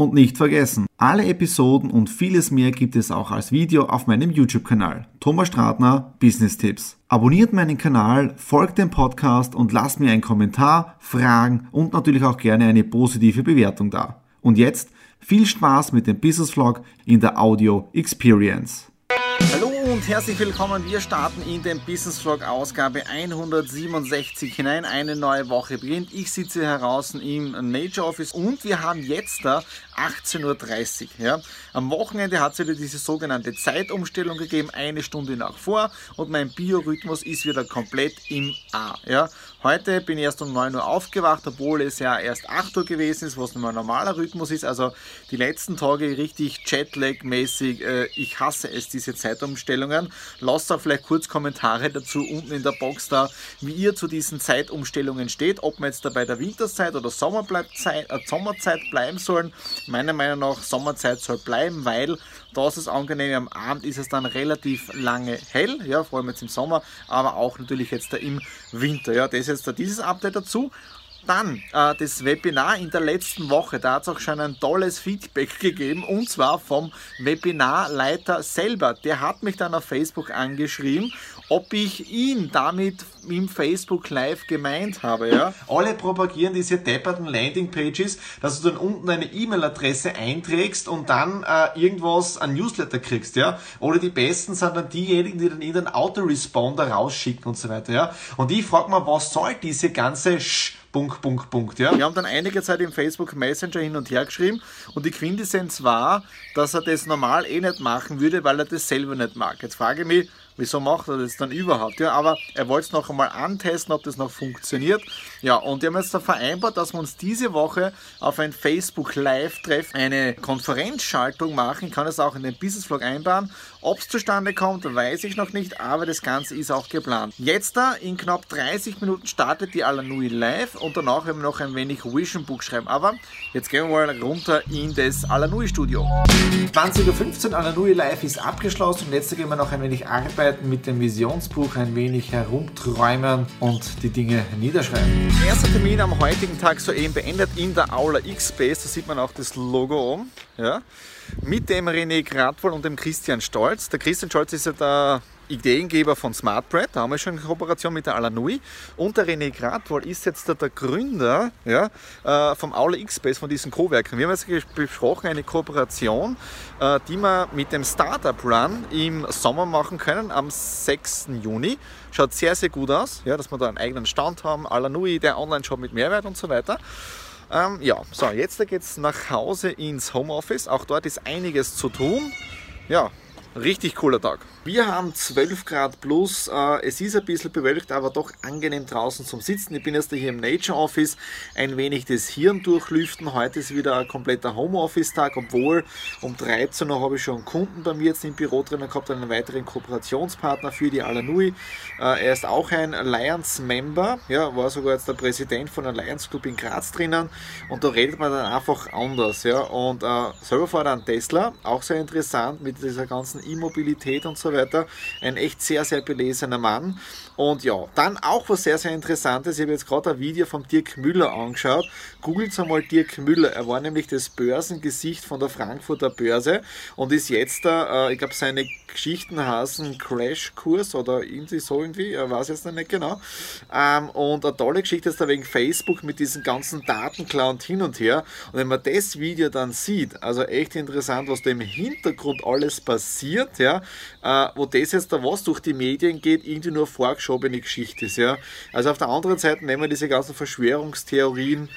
Und nicht vergessen, alle Episoden und vieles mehr gibt es auch als Video auf meinem YouTube-Kanal. Thomas Stratner, Business Tipps. Abonniert meinen Kanal, folgt dem Podcast und lasst mir einen Kommentar, Fragen und natürlich auch gerne eine positive Bewertung da. Und jetzt viel Spaß mit dem Business Vlog in der Audio Experience. Hallo und herzlich willkommen. Wir starten in den Business Vlog Ausgabe 167 hinein. Eine neue Woche beginnt. Ich sitze heraus im Nature Office und wir haben jetzt da 18.30 Uhr. Ja. Am Wochenende hat es wieder diese sogenannte Zeitumstellung gegeben, eine Stunde nach vor und mein Biorhythmus ist wieder komplett im A. Ja. Heute bin ich erst um 9 Uhr aufgewacht, obwohl es ja erst 8 Uhr gewesen ist, was mein normaler Rhythmus ist. Also die letzten Tage richtig Jetlag-mäßig. Äh, ich hasse es, diese Zeitumstellungen. Lasst auch vielleicht kurz Kommentare dazu unten in der Box da, wie ihr zu diesen Zeitumstellungen steht, ob wir jetzt da bei der Winterzeit oder äh, Sommerzeit bleiben sollen. Meiner Meinung nach Sommerzeit soll bleiben, weil da ist angenehm, am Abend ist es dann relativ lange hell, ja, vor allem jetzt im Sommer, aber auch natürlich jetzt da im Winter. Ja, das ist jetzt da dieses Update dazu. Dann äh, das Webinar in der letzten Woche, da hat es auch schon ein tolles Feedback gegeben und zwar vom Webinarleiter selber. Der hat mich dann auf Facebook angeschrieben, ob ich ihn damit im Facebook Live gemeint habe. Ja? Alle propagieren diese depperten Landingpages, dass du dann unten eine E-Mail-Adresse einträgst und dann äh, irgendwas, ein Newsletter kriegst. Ja? Oder die besten sind dann diejenigen, die dann irgendeinen Autoresponder rausschicken und so weiter. Ja? Und ich frage mal, was soll diese ganze Sch Punkt, Punkt, Punkt. Ja? Wir haben dann einige Zeit im Facebook Messenger hin und her geschrieben und die Quintessenz war, dass er das normal eh nicht machen würde, weil er das selber nicht mag. Jetzt frage ich mich, Wieso macht er das dann überhaupt? Ja, aber er wollte es noch einmal antesten, ob das noch funktioniert. Ja, und wir haben jetzt da vereinbart, dass wir uns diese Woche auf ein Facebook Live-Treffen eine Konferenzschaltung machen. Ich kann es auch in den Business Vlog einbauen. Ob es zustande kommt, weiß ich noch nicht, aber das Ganze ist auch geplant. Jetzt da in knapp 30 Minuten startet die Alanui Live und danach werden wir noch ein wenig Vision Book schreiben. Aber jetzt gehen wir mal runter in das Alanui Studio. 20.15 Uhr Alanui Live ist abgeschlossen und jetzt gehen wir noch ein wenig arbeiten Arbeiten mit dem Visionsbuch ein wenig herumträumen und die Dinge niederschreiben. Erster Termin am heutigen Tag soeben beendet in der Aula X-Space. Da sieht man auch das Logo oben. Ja, mit dem René Gradwohl und dem Christian Stolz. Der Christian Stolz ist ja der Ideengeber von SmartBread, da haben wir schon eine Kooperation mit der Alanui. Und der René Gradwohl ist jetzt der, der Gründer ja, äh, vom Aula X-Space, von diesen Co-Werken. Wir haben jetzt besprochen, eine Kooperation, äh, die wir mit dem Startup Run im Sommer machen können, am 6. Juni. Schaut sehr, sehr gut aus, ja, dass wir da einen eigenen Stand haben. Alanui, der Online-Shop mit Mehrwert und so weiter. Ähm, ja, so, jetzt geht es nach Hause ins Homeoffice. Auch dort ist einiges zu tun. Ja, richtig cooler Tag. Wir haben 12 Grad plus. Äh, es ist ein bisschen bewölkt, aber doch angenehm draußen zum Sitzen. Ich bin jetzt hier im Nature Office, ein wenig das Hirn durchlüften. Heute ist wieder ein kompletter Homeoffice-Tag, obwohl um 13 Uhr habe ich schon einen Kunden bei mir jetzt im Büro drin gehabt, einen weiteren Kooperationspartner für die Alanui. Äh, er ist auch ein Alliance-Member, ja, war sogar jetzt der Präsident von Alliance Club in Graz drinnen und da redet man dann einfach anders. Ja. Und äh, selber fährt er einen Tesla, auch sehr interessant mit dieser ganzen E-Mobilität und so weiter. Ein echt sehr, sehr belesener Mann. Und ja, dann auch was sehr, sehr Interessantes. Ich habe jetzt gerade ein Video von Dirk Müller angeschaut. Googelt einmal Dirk Müller. Er war nämlich das Börsengesicht von der Frankfurter Börse und ist jetzt da, äh, ich glaube, seine Geschichten heißen Crashkurs oder irgendwie so irgendwie, ich weiß jetzt noch nicht genau. Ähm, und eine tolle Geschichte ist da wegen Facebook mit diesen ganzen Datenklau und hin und her. Und wenn man das Video dann sieht, also echt interessant, was da im Hintergrund alles passiert, ja, äh, wo das jetzt da was durch die Medien geht, irgendwie nur vorgeschobene Geschichte ist, ja. Also auf der anderen Seite nehmen wir diese ganzen Verschwörungstheorien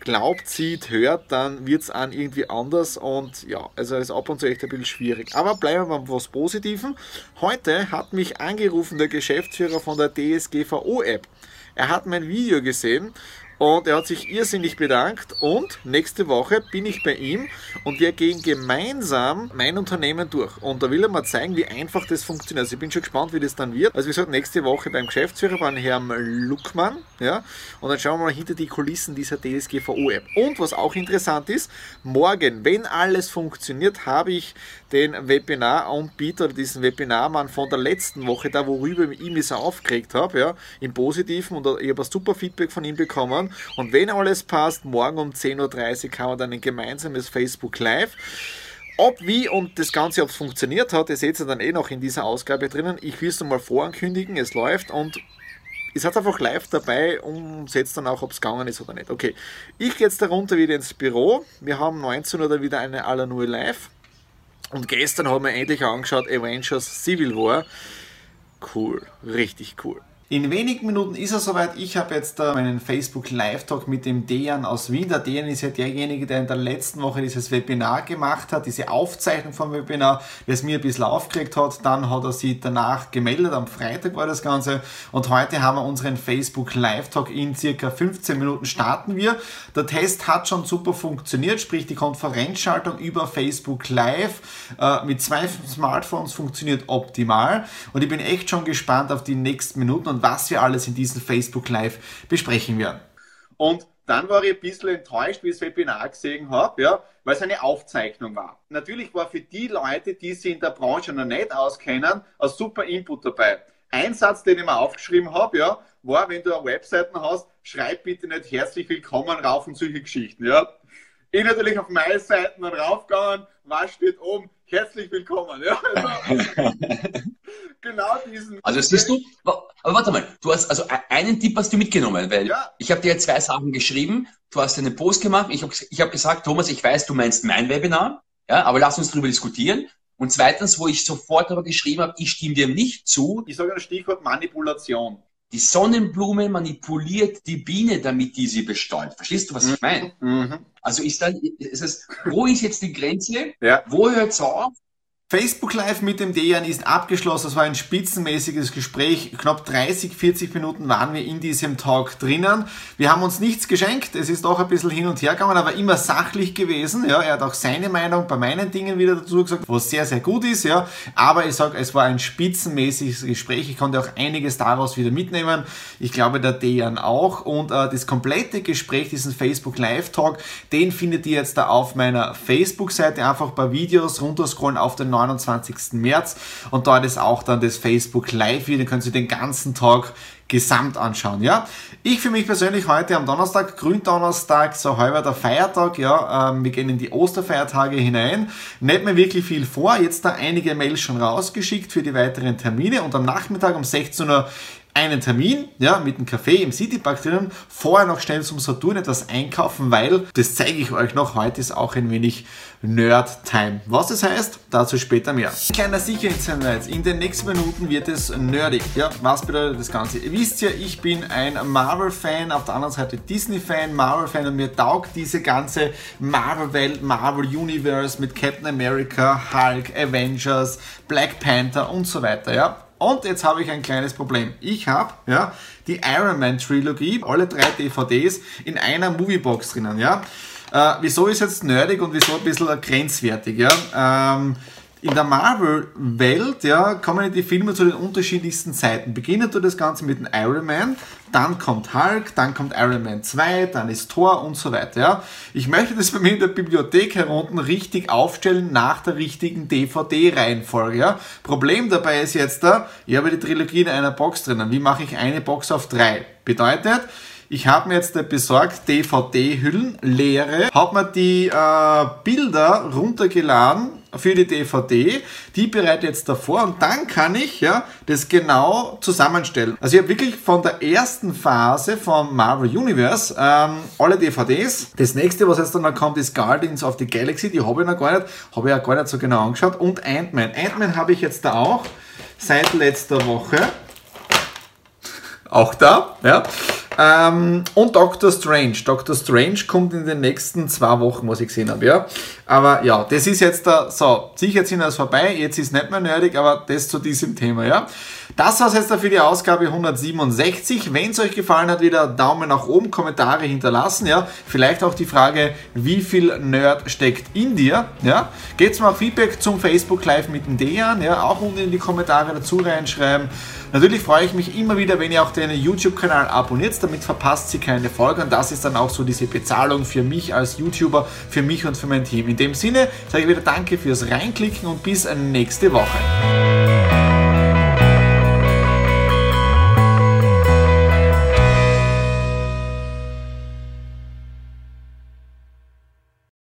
glaubt, sieht, hört, dann wird es an irgendwie anders und ja, also ist ab und zu echt ein bisschen schwierig. Aber bleiben wir mal was Positiven. Heute hat mich angerufen der Geschäftsführer von der DSGVO-App. Er hat mein Video gesehen Und er hat sich irrsinnig bedankt und nächste Woche bin ich bei ihm und wir gehen gemeinsam mein Unternehmen durch. Und da will er mal zeigen, wie einfach das funktioniert. Also ich bin schon gespannt, wie das dann wird. Also wie gesagt, nächste Woche beim Geschäftsführer, beim Herrn Luckmann. Ja, und dann schauen wir mal hinter die Kulissen dieser DSGVO-App. Und was auch interessant ist, morgen, wenn alles funktioniert, habe ich den Webinaranbieter diesen Webinarmann von der letzten Woche, da worüber ich mich so aufgeregt habe, ja, im Positiven und ich habe ein super Feedback von ihm bekommen. Und wenn alles passt, morgen um 10.30 Uhr haben wir dann ein gemeinsames Facebook Live. Ob, wie und das Ganze, ob es funktioniert hat, das seht ihr dann eh noch in dieser Ausgabe drinnen. Ich will es mal vorankündigen, es läuft und ihr seid einfach live dabei und seht dann auch, ob es gegangen ist oder nicht. Okay, ich gehe jetzt darunter wieder ins Büro. Wir haben 19 Uhr wieder eine Alanui Live. Und gestern haben wir endlich angeschaut Avengers Civil War. Cool, richtig cool. In wenigen Minuten ist er soweit. Ich habe jetzt uh, meinen Facebook Live-Talk mit dem Dejan aus Wien. Der Dejan ist ja derjenige, der in der letzten Woche dieses Webinar gemacht hat, diese Aufzeichnung vom Webinar, das mir ein bisschen aufgeregt hat. Dann hat er sich danach gemeldet. Am Freitag war das Ganze. Und heute haben wir unseren Facebook Live-Talk in circa 15 Minuten starten wir. Der Test hat schon super funktioniert, sprich die Konferenzschaltung über Facebook Live uh, mit zwei Smartphones funktioniert optimal. Und ich bin echt schon gespannt auf die nächsten Minuten und was wir alles in diesem Facebook Live besprechen werden. Und dann war ich ein bisschen enttäuscht, wie ich das Webinar gesehen habe, ja, weil es eine Aufzeichnung war. Natürlich war für die Leute, die sich in der Branche noch nicht auskennen, ein super Input dabei. Ein Satz, den ich mir aufgeschrieben habe, ja, war, wenn du eine Webseite hast, schreib bitte nicht herzlich willkommen rauf und solche Geschichten. Ja. Ich natürlich auf meine Seiten dann raufgegangen, was steht oben? Herzlich willkommen. Ja. Also, genau diesen. Also siehst du, aber warte mal, du hast also e-, einen Tipp hast du mitgenommen, weil ja. ich habe dir zwei Sachen geschrieben, du hast einen Post gemacht, ich habe ich hab gesagt, Thomas, ich weiß, du meinst mein Webinar, ja, aber lass uns darüber diskutieren. Und zweitens, wo ich sofort aber geschrieben habe, ich stimme dir nicht zu. Ich sage das Stichwort Manipulation. Die Sonnenblume manipuliert die Biene, damit die sie bestäubt. Verstehst du, was ich meine? Mhm. Also ist dann, ist es, wo ist jetzt die Grenze? Ja. Wo hört es auf? Facebook Live mit dem Dejan ist abgeschlossen. Es war ein spitzenmäßiges Gespräch. Knapp 30, 40 Minuten waren wir in diesem Talk drinnen. Wir haben uns nichts geschenkt. Es ist auch ein bisschen hin und her gegangen, aber immer sachlich gewesen. Ja, er hat auch seine Meinung bei meinen Dingen wieder dazu gesagt, was sehr, sehr gut ist. Ja, aber ich sage, es war ein spitzenmäßiges Gespräch. Ich konnte auch einiges daraus wieder mitnehmen. Ich glaube, der Dejan auch. Und äh, das komplette Gespräch, diesen Facebook Live Talk, den findet ihr jetzt da auf meiner Facebook-Seite. Einfach ein paar Videos runterscrollen auf den 29. März. Und dort ist auch dann das Facebook Live Video, können Sie den ganzen Tag gesamt anschauen, ja. Ich für mich persönlich heute am Donnerstag, Gründonnerstag, so halber der Feiertag, ja, ähm, wir gehen in die Osterfeiertage hinein, nicht mehr wirklich viel vor, jetzt da einige Mails schon rausgeschickt für die weiteren Termine. Und am Nachmittag um 16 Uhr einen Termin, ja, mit einem Café im Citypark drinnen, vorher noch schnell zum Saturn etwas einkaufen, weil, das zeige ich euch noch, heute ist auch ein wenig Nerd-Time. Was das heißt, dazu später mehr. Kleiner Sicherheitshinweis, in den nächsten Minuten wird es nerdig. Ja, was bedeutet das Ganze? Ihr wisst ja, ich bin ein Marvel-Fan, auf der anderen Seite Disney-Fan, Marvel-Fan und mir taugt diese ganze Marvel-Welt, Marvel-Universe mit Captain America, Hulk, Avengers, Black Panther und so weiter, ja. Und jetzt habe ich ein kleines Problem. Ich habe ja, die Iron Man Trilogie, alle drei DVDs in einer Moviebox drinnen. Ja? Äh, wieso ist jetzt nerdig und wieso ein bisschen grenzwertig? Ja? Ähm, in der Marvel-Welt ja, kommen die Filme zu den unterschiedlichsten Zeiten. Beginnt du das Ganze mit dem Iron Man, dann kommt Hulk, dann kommt Iron Man 2, dann ist Thor und so weiter. Ja. Ich möchte das bei mir in der Bibliothek herunten richtig aufstellen nach der richtigen DVD-Reihenfolge. Ja. Problem dabei ist jetzt da, ich habe die Trilogie in einer Box drinnen. Wie mache ich eine Box auf drei? Bedeutet, ich habe mir jetzt besorgt DVD-Hüllen, leere, habe mir die äh, Bilder runtergeladen für die DVD, die bereite jetzt davor und dann kann ich ja das genau zusammenstellen. Also ich habe wirklich von der ersten Phase vom Marvel Universe ähm, alle DVDs. Das nächste, was jetzt dann noch kommt, ist Guardians of the Galaxy, die habe ich noch gar nicht, habe ich ja gar nicht so genau angeschaut und Ant-Man. Ant-Man habe ich jetzt da auch seit letzter Woche. Auch da, ja. Ähm, und Doctor Strange. Doctor Strange kommt in den nächsten zwei Wochen, was ich gesehen habe, ja. Aber ja, das ist jetzt da, so, sicher sind das vorbei, jetzt ist nicht mehr nerdig, aber das zu diesem Thema, ja. Das war's jetzt für die Ausgabe 167. Wenn es euch gefallen hat, wieder Daumen nach oben, Kommentare hinterlassen. Ja, vielleicht auch die Frage, wie viel Nerd steckt in dir. Ja, geht's mal Feedback zum Facebook Live mit dem Dejan. Ja, auch unten in die Kommentare dazu reinschreiben. Natürlich freue ich mich immer wieder, wenn ihr auch den YouTube-Kanal abonniert, damit verpasst ihr keine Folge und das ist dann auch so diese Bezahlung für mich als YouTuber, für mich und für mein Team. In dem Sinne sage ich wieder Danke fürs Reinklicken und bis nächste Woche.